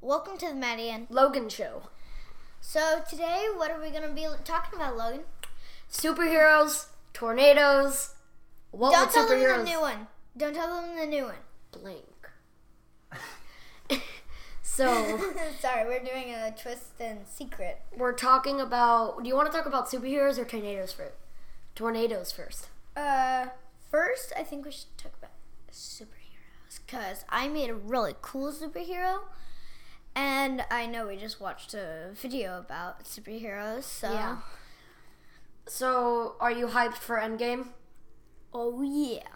Welcome to the Maddie and Logan Show. So today, what are we gonna be talking about, Logan? Superheroes, tornadoes. What Don't would tell them the new one. Don't tell them the new one. blank? so Sorry, we're doing a twist and secret. we're talking about. Do you want to talk about superheroes or tornadoes first? Tornadoes first. Uh, first, I think we should talk about superheroes because I made a really cool superhero, and I know we just watched a video about superheroes. So, Yeah. So are you hyped for Endgame? oh yeah,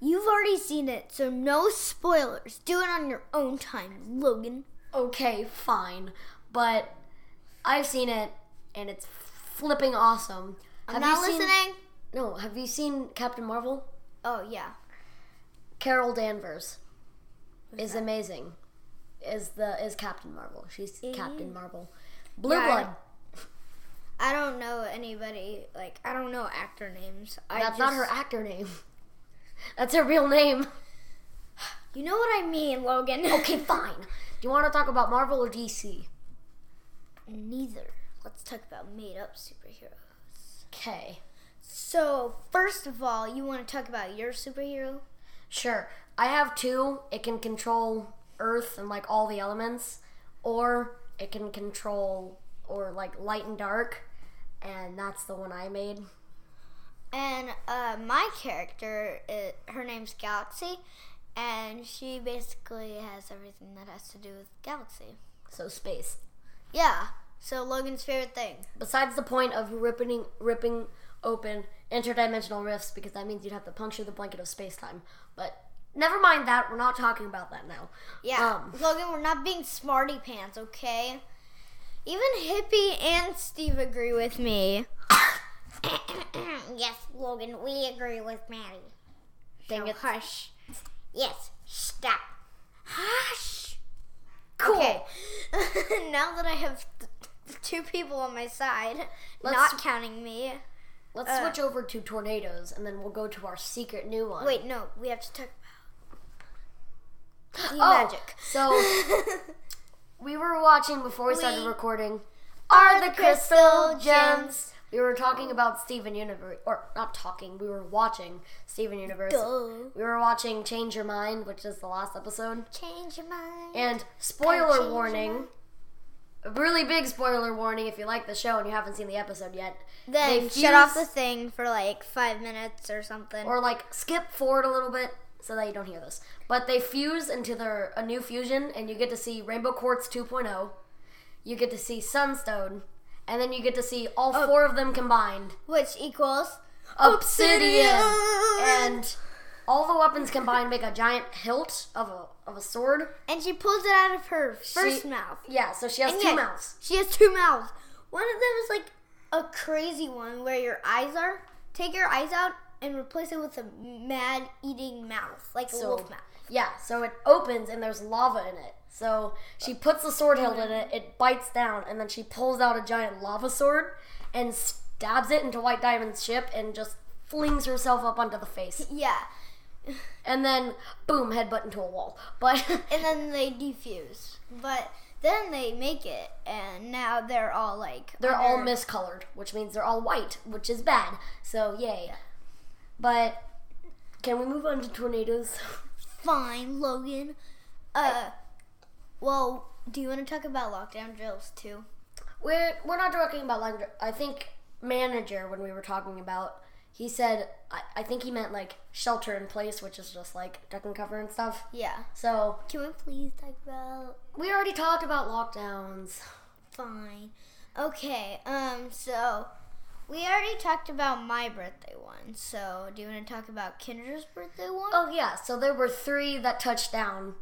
you've already seen it, so no spoilers. Do it on your own time, Logan. Okay, fine, but I've seen it and it's flipping awesome. I'm Have you not seen- listening. No, have you seen Captain Marvel? Oh yeah. Carol Danvers is amazing. Is the is Captain Marvel? She's Captain Marvel. Blue Yeah, Blood. I don't know anybody like I don't know actor names. I That's not her actor name. That's her real name. You know what I mean, Logan. Okay, fine. Do you want to talk about Marvel or DC? Neither. Let's talk about made up superheroes. Okay. So, first of all, you want to talk about your superhero? Sure. I have two. It can control Earth and like all the elements, or it can control or like light and dark, and that's the one I made. And uh, my character, her name's Galaxy, and she basically has everything that has to do with Galaxy. So space. Yeah. So Logan's favorite thing. Besides the point of ripping ripping open interdimensional rifts, because that means you'd have to puncture the blanket of space time. But never mind that. We're not talking about that now. Yeah. Um. Logan, we're not being smarty pants, okay? Even Hippie and Steve agree with me. yes, Logan, we agree with Maddie. Dang it. Hush. Yes, stop. Hush. Cool. Okay. now that I have th- two people on my side, Let's- not counting me. Let's Uh. switch over to tornadoes, and then we'll go to our secret new one. Wait, no, we have to talk the Oh, magic. So we were watching before we started We recording. are the crystal gems. We were talking about Steven Universe, or not talking. We were watching Steven Universe. We were watching Change Your Mind, which is the last episode. Change your mind. And change spoiler your warning, a really big spoiler warning if you like the show and you haven't seen the episode yet. Then They shut off the fuse- thing for like five minutes or something. or like skip forward a little bit so that you don't hear this. But they fuse into their a new fusion, and you get to see Rainbow Quartz 2.0. You get to see Sunstone, and then you get to see all Oh. four of them combined. which equals Obsidian, Obsidian! and all the weapons combined make a giant hilt of a of a sword. and she pulls it out of her first She- mouth. Yeah, so she has And two mouths. She has two mouths. One of them is like a crazy one where your eyes are. Take your eyes out and replace it with a mad eating mouth, like a So wolf mouth. yeah, so it opens and there's lava in it. So she puts the sword hilt in it, it bites down, and then she pulls out a giant lava sword and stabs it into White Diamond's ship and just flings herself up onto the face. Yeah, And then boom, headbutt into a wall. But and then they defuse. But then they make it, and now they're all like they're all miscolored, which means they're all white, which is bad. So yay. But can we move on to tornadoes? fine, Logan. Uh, well, do you want to talk about lockdown drills too? We're we're not talking about line. I think manager when we were talking about, he said I, I think he meant like shelter in place, which is just like duck and cover and stuff. Yeah. So Can we please talk about we already talked about lockdowns. fine? Okay. Um. So we already talked about my birthday one. So do you want to talk about Kendra's birthday one? Oh yeah, so there were three that touched down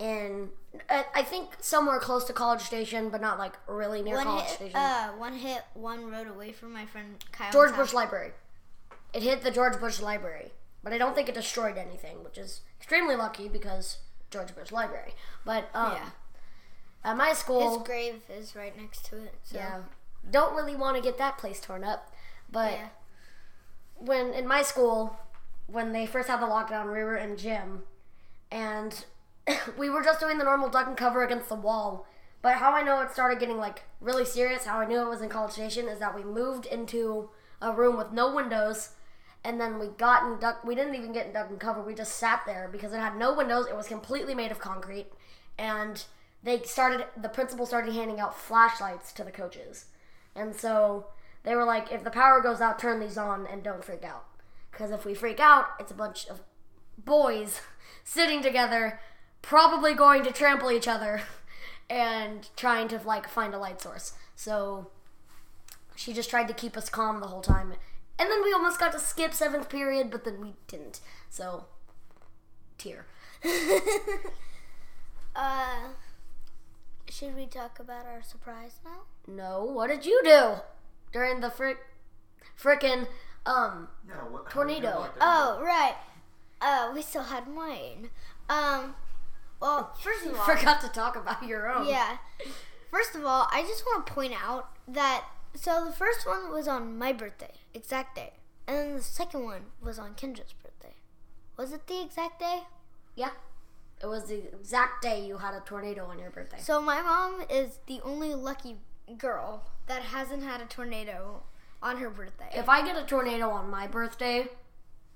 and I I think somewhere close to College Station, but not like really near one College hit. Station. Uh. One hit. One road away from my friend Kyle. George Bush Library. It hit the George Bush Library, but I don't think it destroyed anything, which is extremely lucky because George Bush Library. But um, Yeah. at my school, His grave is right next to it. So. Yeah. Don't really want to get that place torn up. But Yeah. when in my school, when they first had the lockdown, we were in gym and we were just doing the normal duck and cover against the wall. But how I know it started getting like really serious, how I knew it was in College Station, is that we moved into a room with no windows, and then we got in duck. We didn't even get in duck and cover. We just sat there because it had no windows. It was completely made of concrete, and they started. The principal started handing out flashlights to the coaches, and so they were like, "If the power goes out, turn these on and don't freak out, because if we freak out, it's a bunch of boys sitting together, probably going to trample each other." and trying to like find a light source. So she just tried to keep us calm the whole time. And then we almost got to skip seventh period, but then we didn't. So tear. uh, should we talk about our surprise now? No, what did you do during the frick frickin' um No, what, Tornado. Oh, right. Uh, we still had mine. Um, well, first of all, forgot to talk about your own. yeah. First of all, I just want to point out that so the first one was on my birthday, exact day, and then the second one was on Kendra's birthday. Was it the exact day? Yeah. It was the exact day you had a tornado on your birthday. So my mom is the only lucky girl that hasn't had a tornado on her birthday. If I get a tornado on my birthday,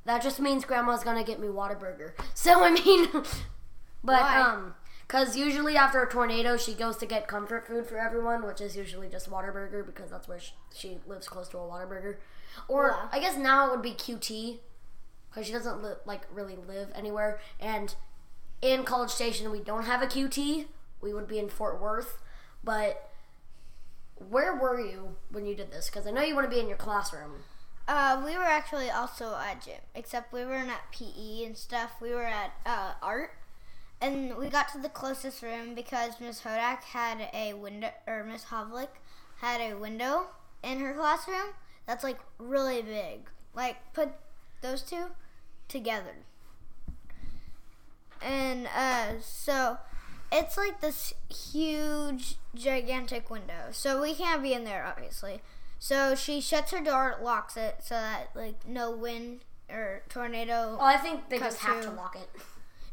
that just means grandma's gonna get me Whataburger. So I mean, but Why? um, cause usually after a tornado, she goes to get comfort food for everyone, which is usually just Whataburger because that's where she, she lives close to a Whataburger. Or Yeah. I guess now it would be QT, cause she doesn't li- like really live anywhere. And in College Station, we don't have a QT. We would be in Fort Worth, but. Where were you when you did this? Because I know you want to be in your classroom. Uh, we were actually also at gym, except we weren't at PE and stuff. We were at uh, art, and we got to the closest room because Miss Hodak had a window, or Miss Havlik had a window in her classroom that's like really big. Like put those two together, and uh, so it's like this huge, gigantic window. So we can't be in there, obviously. So she shuts her door, locks it, so that like no wind or tornado. Well, I think they just have to lock it.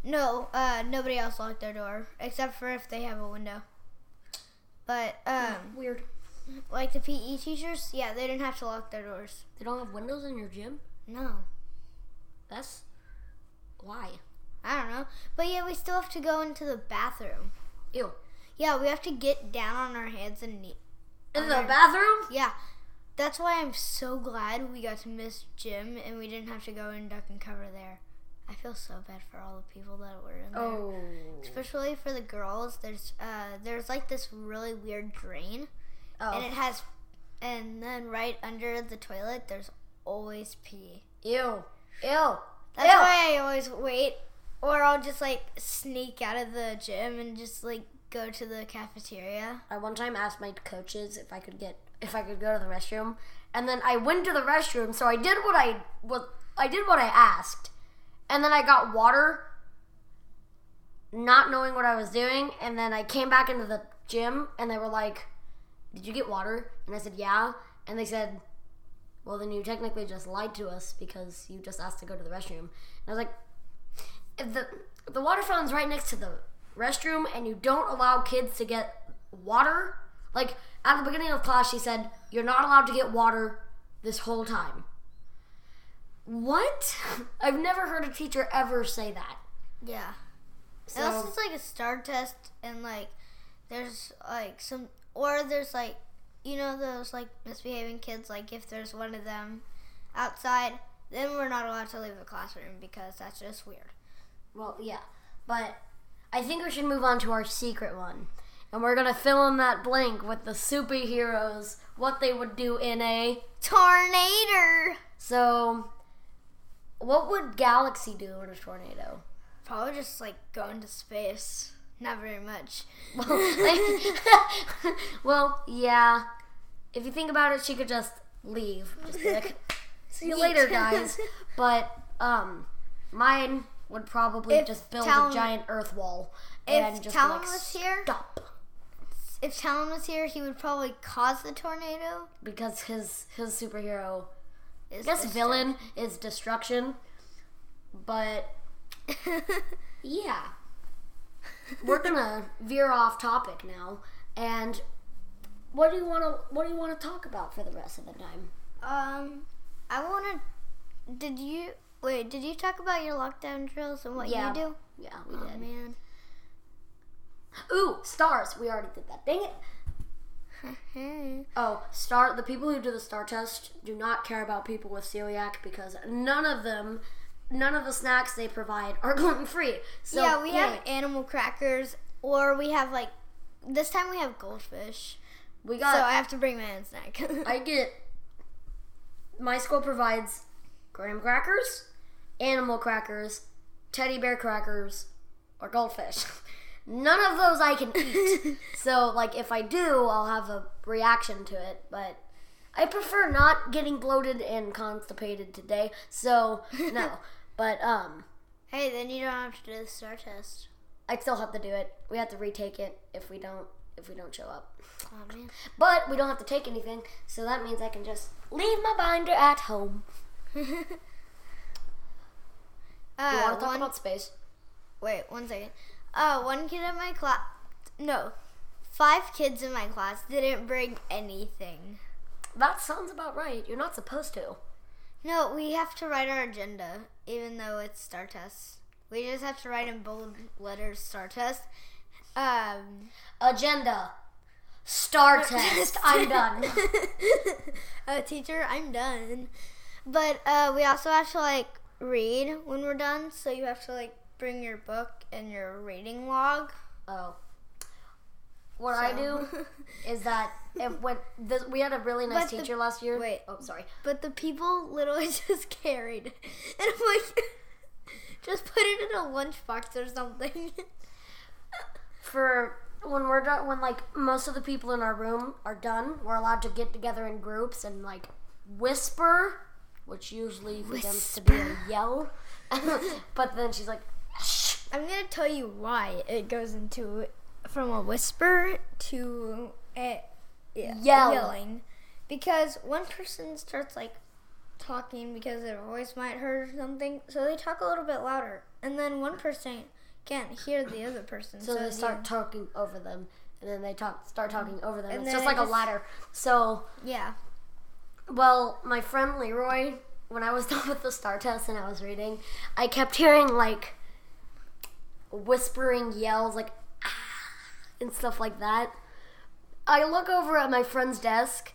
No, uh, nobody else locked their door except for if they have a window. But um, Weird. like the PE teachers, yeah, they didn't have to lock their doors. They don't have windows in your gym? No, That's why. I don't know. But yeah, we still have to go into the bathroom. Ew. Yeah, we have to get down on our hands and knees. In the bathroom? Yeah, that's why I'm so glad we got to miss gym and we didn't have to go and duck and cover there. I feel so bad for all the people that were in there. Oh. Especially for the girls, there's uh there's like this really weird drain and Oh. it has and then right under the toilet there's always pee. Ew. Ew. That's Ew. why I always wait or I'll just like sneak out of the gym and just like go to the cafeteria. I one time asked my coaches if I could get if I could go to the restroom, and then I went to the restroom. So I did what I what I did what I asked, and then I got water, not knowing what I was doing, and then I came back into the gym, and they were like, "Did you get water?" And I said, "Yeah," and they said, "Well, then you technically just lied to us because you just asked to go to the restroom." And I was like, if the the water fountain's right next to the restroom and you don't allow kids to get water like at the beginning of class she said you're not allowed to get water this whole time what i've never heard a teacher ever say that Yeah. so Unless it's like a star test and like there's like some or there's like you know those like misbehaving kids like if there's one of them outside then we're not allowed to leave the classroom because that's just weird. Well yeah but i think we should move on to our secret one and we're gonna fill in that blank with the superheroes what they would do in a Tornado. so what would galaxy do in a tornado Probably just like go into space. Not very much. well, well, yeah. If you think about it, she could just leave. Just like, see you later, guys. But um, mine would probably If just build Talon- a giant earth wall if and just Talon like, was here- stop, If Talon was here, he would probably cause the tornado. because his his superhero, I Is guess this villain is destruction. But yeah, we're gonna veer off topic now. And what do you want to what do you want to talk about for the rest of the time? Um, I wanna. Did you wait? Did you talk about your lockdown drills and what Yeah. you do? Yeah, we Oh did. man. Ooh, stars. We already did that. Dang it. Oh, star. The people who do the star test do not care about people with celiac because none of them, none of the snacks they provide are gluten free. So yeah, we have animal crackers, or we have like this time we have goldfish. We got. So. I have to bring my own snack. I get. My school provides graham crackers, animal crackers, teddy bear crackers, or goldfish. None of those I can eat. so, like, if I do, I'll have a reaction to it. But I prefer not getting bloated and constipated today. So, no. but um, hey, then you don't have to do the star test. I'd still have to do it. We have to retake it if we don't if we don't show up. Oh man. But we don't have to take anything, so that means I can just leave my binder at home. Uh, You want to talk one, about space? wait, one second. Uh, one kid in my class, no, five kids in my class didn't bring anything. That sounds about right. You're not supposed to. No, we have to write our agenda, even though it's star test. We just have to write in bold letters star test. Um, Agenda. Star test. I'm done. uh, teacher, I'm done. But uh, we also have to like read when we're done, so you have to like bring your book and your reading log. Oh. What I do is that if when this, we had a really nice But the- teacher last year. wait. Oh, sorry. But the people literally just carried, and I'm like, just put it in a lunchbox or something. For when we're done, when like most of the people in our room are done, we're allowed to get together in groups and like whisper, which usually begins to be a yell. but then she's like, Shh. I'm gonna tell you why it goes into from a whisper to a yeah, Yell. yelling, because one person starts like talking because their voice might hurt or something, so they talk a little bit louder, and then one person can't hear the other person, So they you- start talking over them, and then they talk start talking over them. And it's just like a ladder. So, yeah. Well, my friend Leroy, when I was done with the star test and I was reading, I kept hearing like whispering yells, like ah, and stuff like that. I look over at my friend's desk,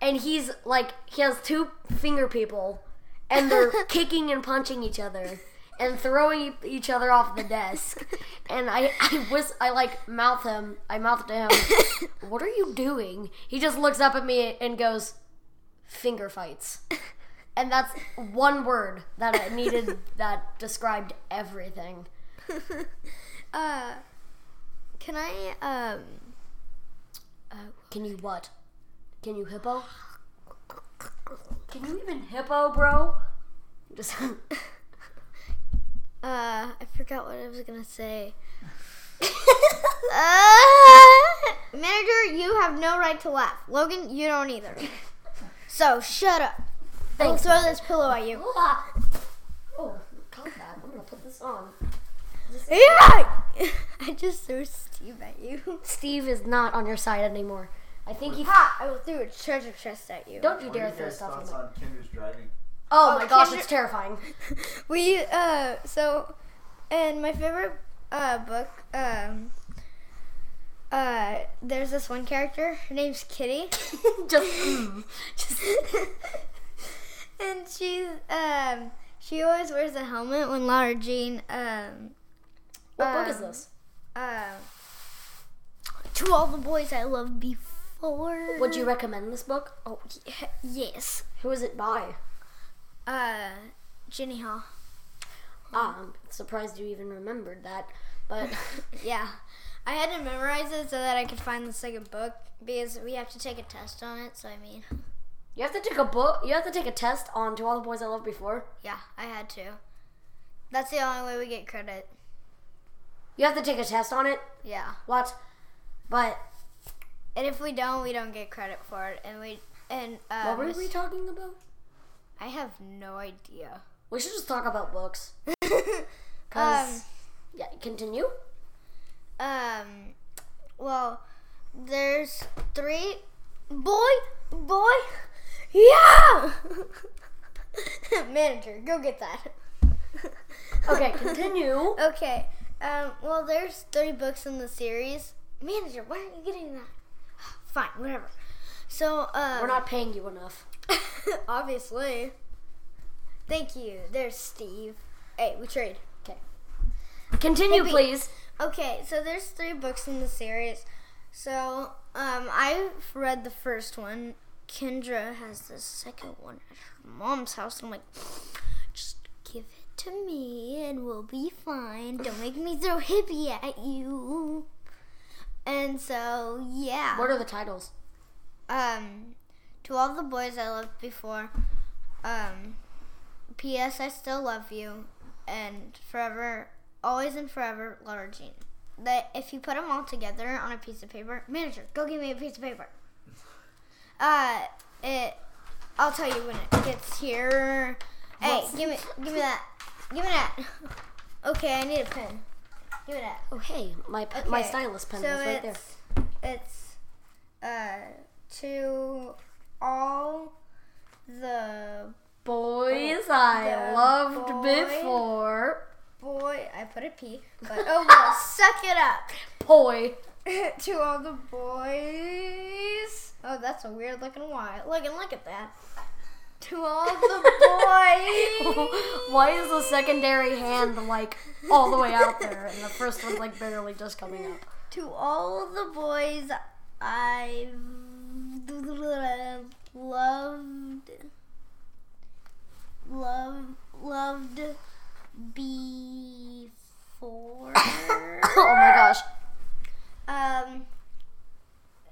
and he's like, he has two finger people, and they're kicking and punching each other. And throwing each other off the desk, and I, I whis- I like mouth him. I mouth to him, "What are you doing?" He just looks up at me and goes, "Finger fights," and that's one word that I needed that described everything. uh, can I um? Uh, Can you what? Can you hippo? Can you even hippo, bro? Just Uh, I forgot what I was gonna say. uh, manager, you have no right to laugh. Logan, you don't either. So shut up. I'll Thanks, throw Mother. this pillow at you. Oh, cut that. I'm gonna put this on. Yeah! I just threw Steve at you. Steve is not on your side anymore. I think he. Ha! I will throw a treasure chest at you. Don't you dare throw stuff at me. on Kendra's driving? Oh, Oh, my gosh, Kendra- it's terrifying. We uh so and my favorite uh book um uh there's this one character her name's Kitty just, mm, just. and she's um she always wears a helmet when Lara Jean um What book is um, this? uh to all the boys I loved before Would you recommend this book? oh ye- yes Who is it by? uh Ginny Hall Ah, I'm surprised you even remembered that. But yeah I had to memorize it so that I could find the second book because we have to take a test on it so I mean you have to take a book. You have to take a test on To All the Boys I Loved Before. Yeah, I had to. That's the only way we get credit. You have to take a test on it. Yeah. What? But And if we don't, we don't get credit for it. And we and uh, what were we talking about? I have no idea. We should just talk about books. um, Cause yeah, continue. Um, well, there's three. Boy, boy, yeah. Manager, go get that. Okay, continue. Okay. Um, well, there's three books in the series. Manager, why aren't you getting that? Fine, whatever. So, um, We're not paying you enough. obviously. Thank you. There's Steve. Hey, we trade. Okay. Continue, please. Okay, so there's three books in the series. So, um, I've read the first one. Kendra has the second one at her mom's house. I'm like, just give it to me and we'll be fine. Don't make me throw hippie at you. And so, yeah. What are the titles? Um, to all the boys I loved before, um, P.S. I still love you, and forever, always and forever, Lara Jean. That if you put them all together on a piece of paper, manager, go give me a piece of paper. Uh, it. I'll tell you when it gets here. Hey, give me, give me that, give me that. Okay, I need a pen. Give me that. Oh, hey, my pe- my stylus pen so is right there. it's, It's uh to all the Boys I loved boy- before. Boy I put a P, but oh well, suck it up. Boy. to all the boys. Oh, that's a weird looking Y. Look and look at that. To all the boys. Why is the secondary hand like all the way out there and the first one's like barely just coming up? to all the boys I've loved, loved, loved before. oh my gosh. um,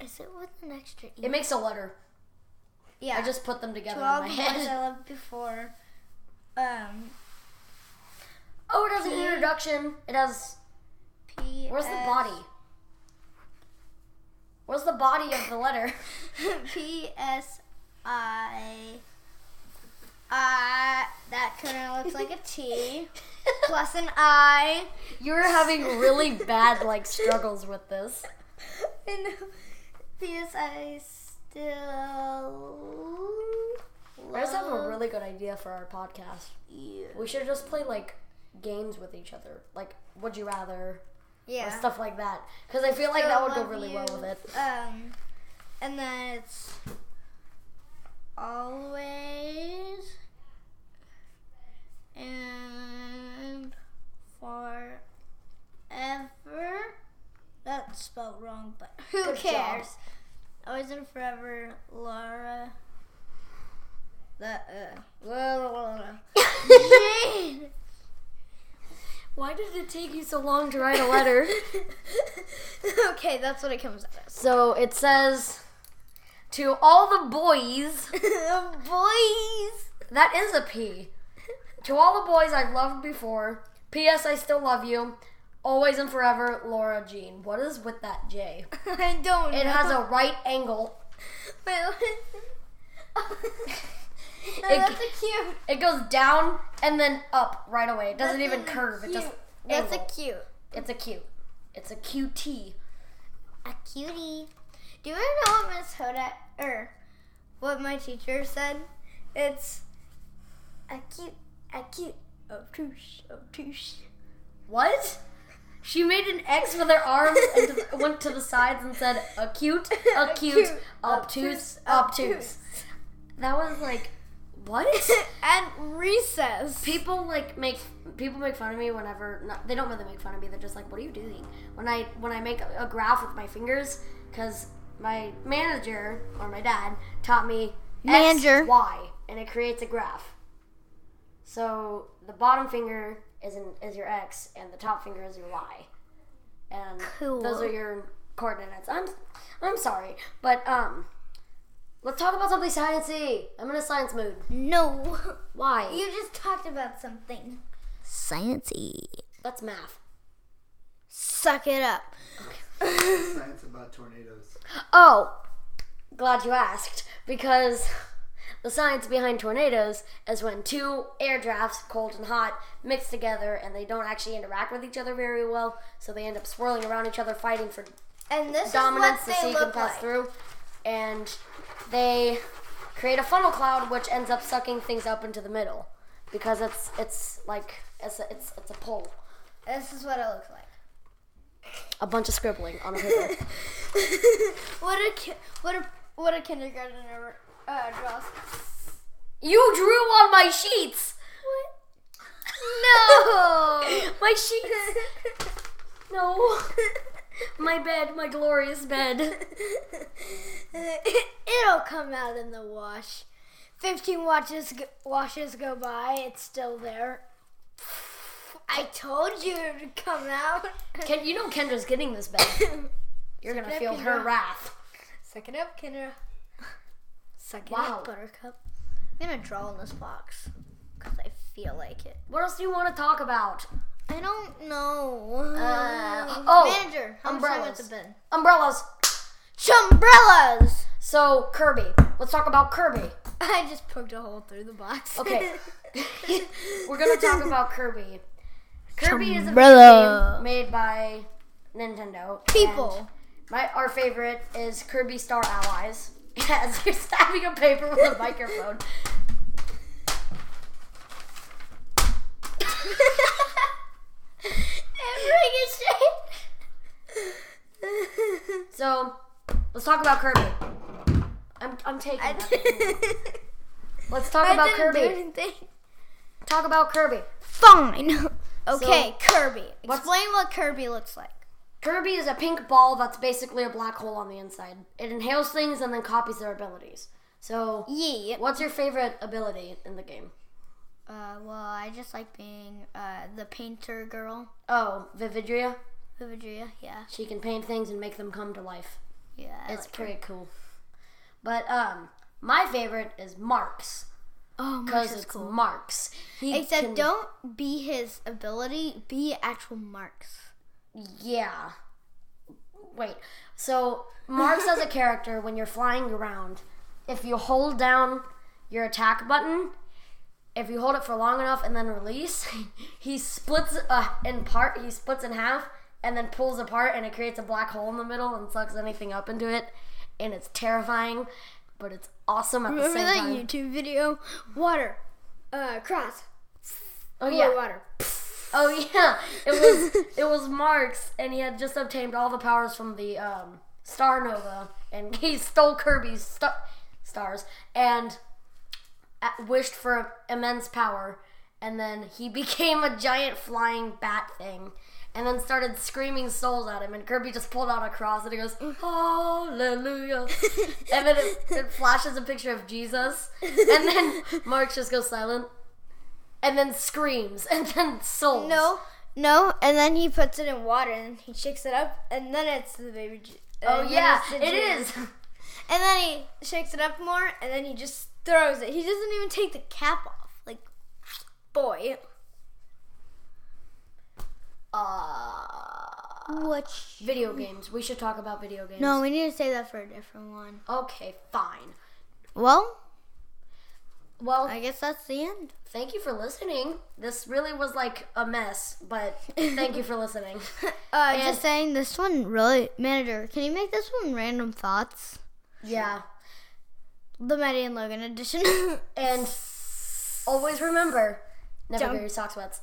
is it with an extra E? It makes a letter. yeah. I just put them together to all in the my I head. loved before. Um, Oh, it has an introduction. It has. P. Where's the body? Where's the body of the letter? P S I. I. That kind of looks like a T. Plus an I. You're having really bad like struggles with this. And P S I still. I just have a really good idea for our podcast. you. We should just play like games with each other, like Would You Rather Yeah. stuff like that. Because I feel like that would go love really well with it. Um, and then it's always and forever. That's spelled wrong, but who Good job. cares? Always and forever, Laura. The uh, blah. Jane. Why did it take you so long to write a letter? okay, that's what it comes out as. so it says to all the boys. Boys. That is a P. To all the boys I've loved before. P.S. I still love you. Always and forever, Lara Jean. What is with that J? I don't know. It has a right angle. Wait, what? oh, It- that's a cute. It goes down and then up right away. It doesn't That's even curve. It just cute- That's a cute. It's a cute. It's a QT. A cutie. Do you want to know what Miss Hoda or what my teacher said? It's a cute, a cute, obtuse, obtuse. What? She made an X with her arms and to the, went to the sides and said acute, acute, obtuse, obtuse. That was like, what? and recess. people like make people make fun of me whenever not, they don't really make fun of me. They're just like, "What are you doing?" When I when I make a, a graph with my fingers, because my manager or my dad taught me Manager. X, Y, and it creates a graph. So the bottom finger is an, is your X, and the top finger is your Y, and Cool. those are your coordinates. I'm I'm sorry, but um. Let's talk about something sciencey. I'm in a science mood. No. Why? You just talked about something. Sciencey. That's math. Suck it up. Science about tornadoes. Oh, glad you asked because the science behind tornadoes is when two air drafts, cold and hot, mix together and they don't actually interact with each other very well, so they end up swirling around each other, fighting for And this dominance is the what sea they can pass like. through, and they create a funnel cloud which ends up sucking things up into the middle because it's it's like it's a, it's it's a pull. This is what it looks like. A bunch of scribbling on a paper. what a ki- what a what a kindergartner uh, draws. you drew on my sheets. What? No. My sheets. No. My bed, my glorious bed. It'll come out in the wash. Fifteen washes go- washes go by. It's still there. I told you to come out. Ken, you know Kendra's getting this bed. You're gonna feel up, her wrath. Suck it up, Kendra. Suck it Wow. up, Buttercup. I'm gonna draw in this box because I feel like it. What else do you want to talk about? I don't know. Uh, oh, manager, how much time umbrellas. Umbrellas. Umbrellas. So Kirby. Let's talk about Kirby. I just poked a hole through the box. Okay. We're gonna talk about Kirby. Kirby is a game made by Nintendo. People. My our favorite is Kirby Star Allies. As you're stabbing a paper with a microphone. So let's talk about Kirby. I'm I'm taking. Let's talk I about Kirby. Talk about Kirby. Fine. Okay, Kirby. Explain what Kirby looks like. Kirby is a pink ball that's basically a black hole on the inside. It inhales things and then copies their abilities. So, Yeah. what's your favorite ability in the game? Uh, well, I just like being uh, the painter girl. Oh, Vividria. Vividria, yeah. She can paint things and make them come to life. Yeah. I It's like her. pretty cool. But um, my favorite is Marx Oh, because it's cool. Marx. He Except can- don't be his ability, be actual Marx. Yeah. Wait. So Marx as a character, when you're flying around, if you hold down your attack button, if you hold it for long enough and then release, he splits uh, in part. He splits in half and then pulls apart, and it creates a black hole in the middle and sucks anything up into it. And it's terrifying, but it's awesome at the Remember same that time. YouTube video? Water. Uh, cross. oh Blue yeah. water. Oh yeah, it was it was Marx, and he had just obtained all the powers from the um, Star Nova, and he stole Kirby's sta- stars and uh, wished for immense power, and then he became a giant flying bat thing, and then started screaming souls at him, and Kirby just pulled out a cross, and he goes Hallelujah, and then it, it flashes a picture of Jesus, and then Mark just goes silent. And then screams, and then souls. No, no, and then he puts it in water and he shakes it up, and then it's the baby. Ju- uh, Oh and yeah, it's the it is. And then he shakes it up more, and then he just throws it. He doesn't even take the cap off. Like, boy. Uh, What? video games. We should talk about video games. No, we need to say that for a different one. Okay, fine. Well, Well, I guess that's the end. thank you for listening. This really was like a mess, but thank you for listening. Uh, just saying, this one really, manager. Can you make this one random thoughts? Yeah. The Maddie and Logan edition. And always remember never Don't- wear your sock sweats.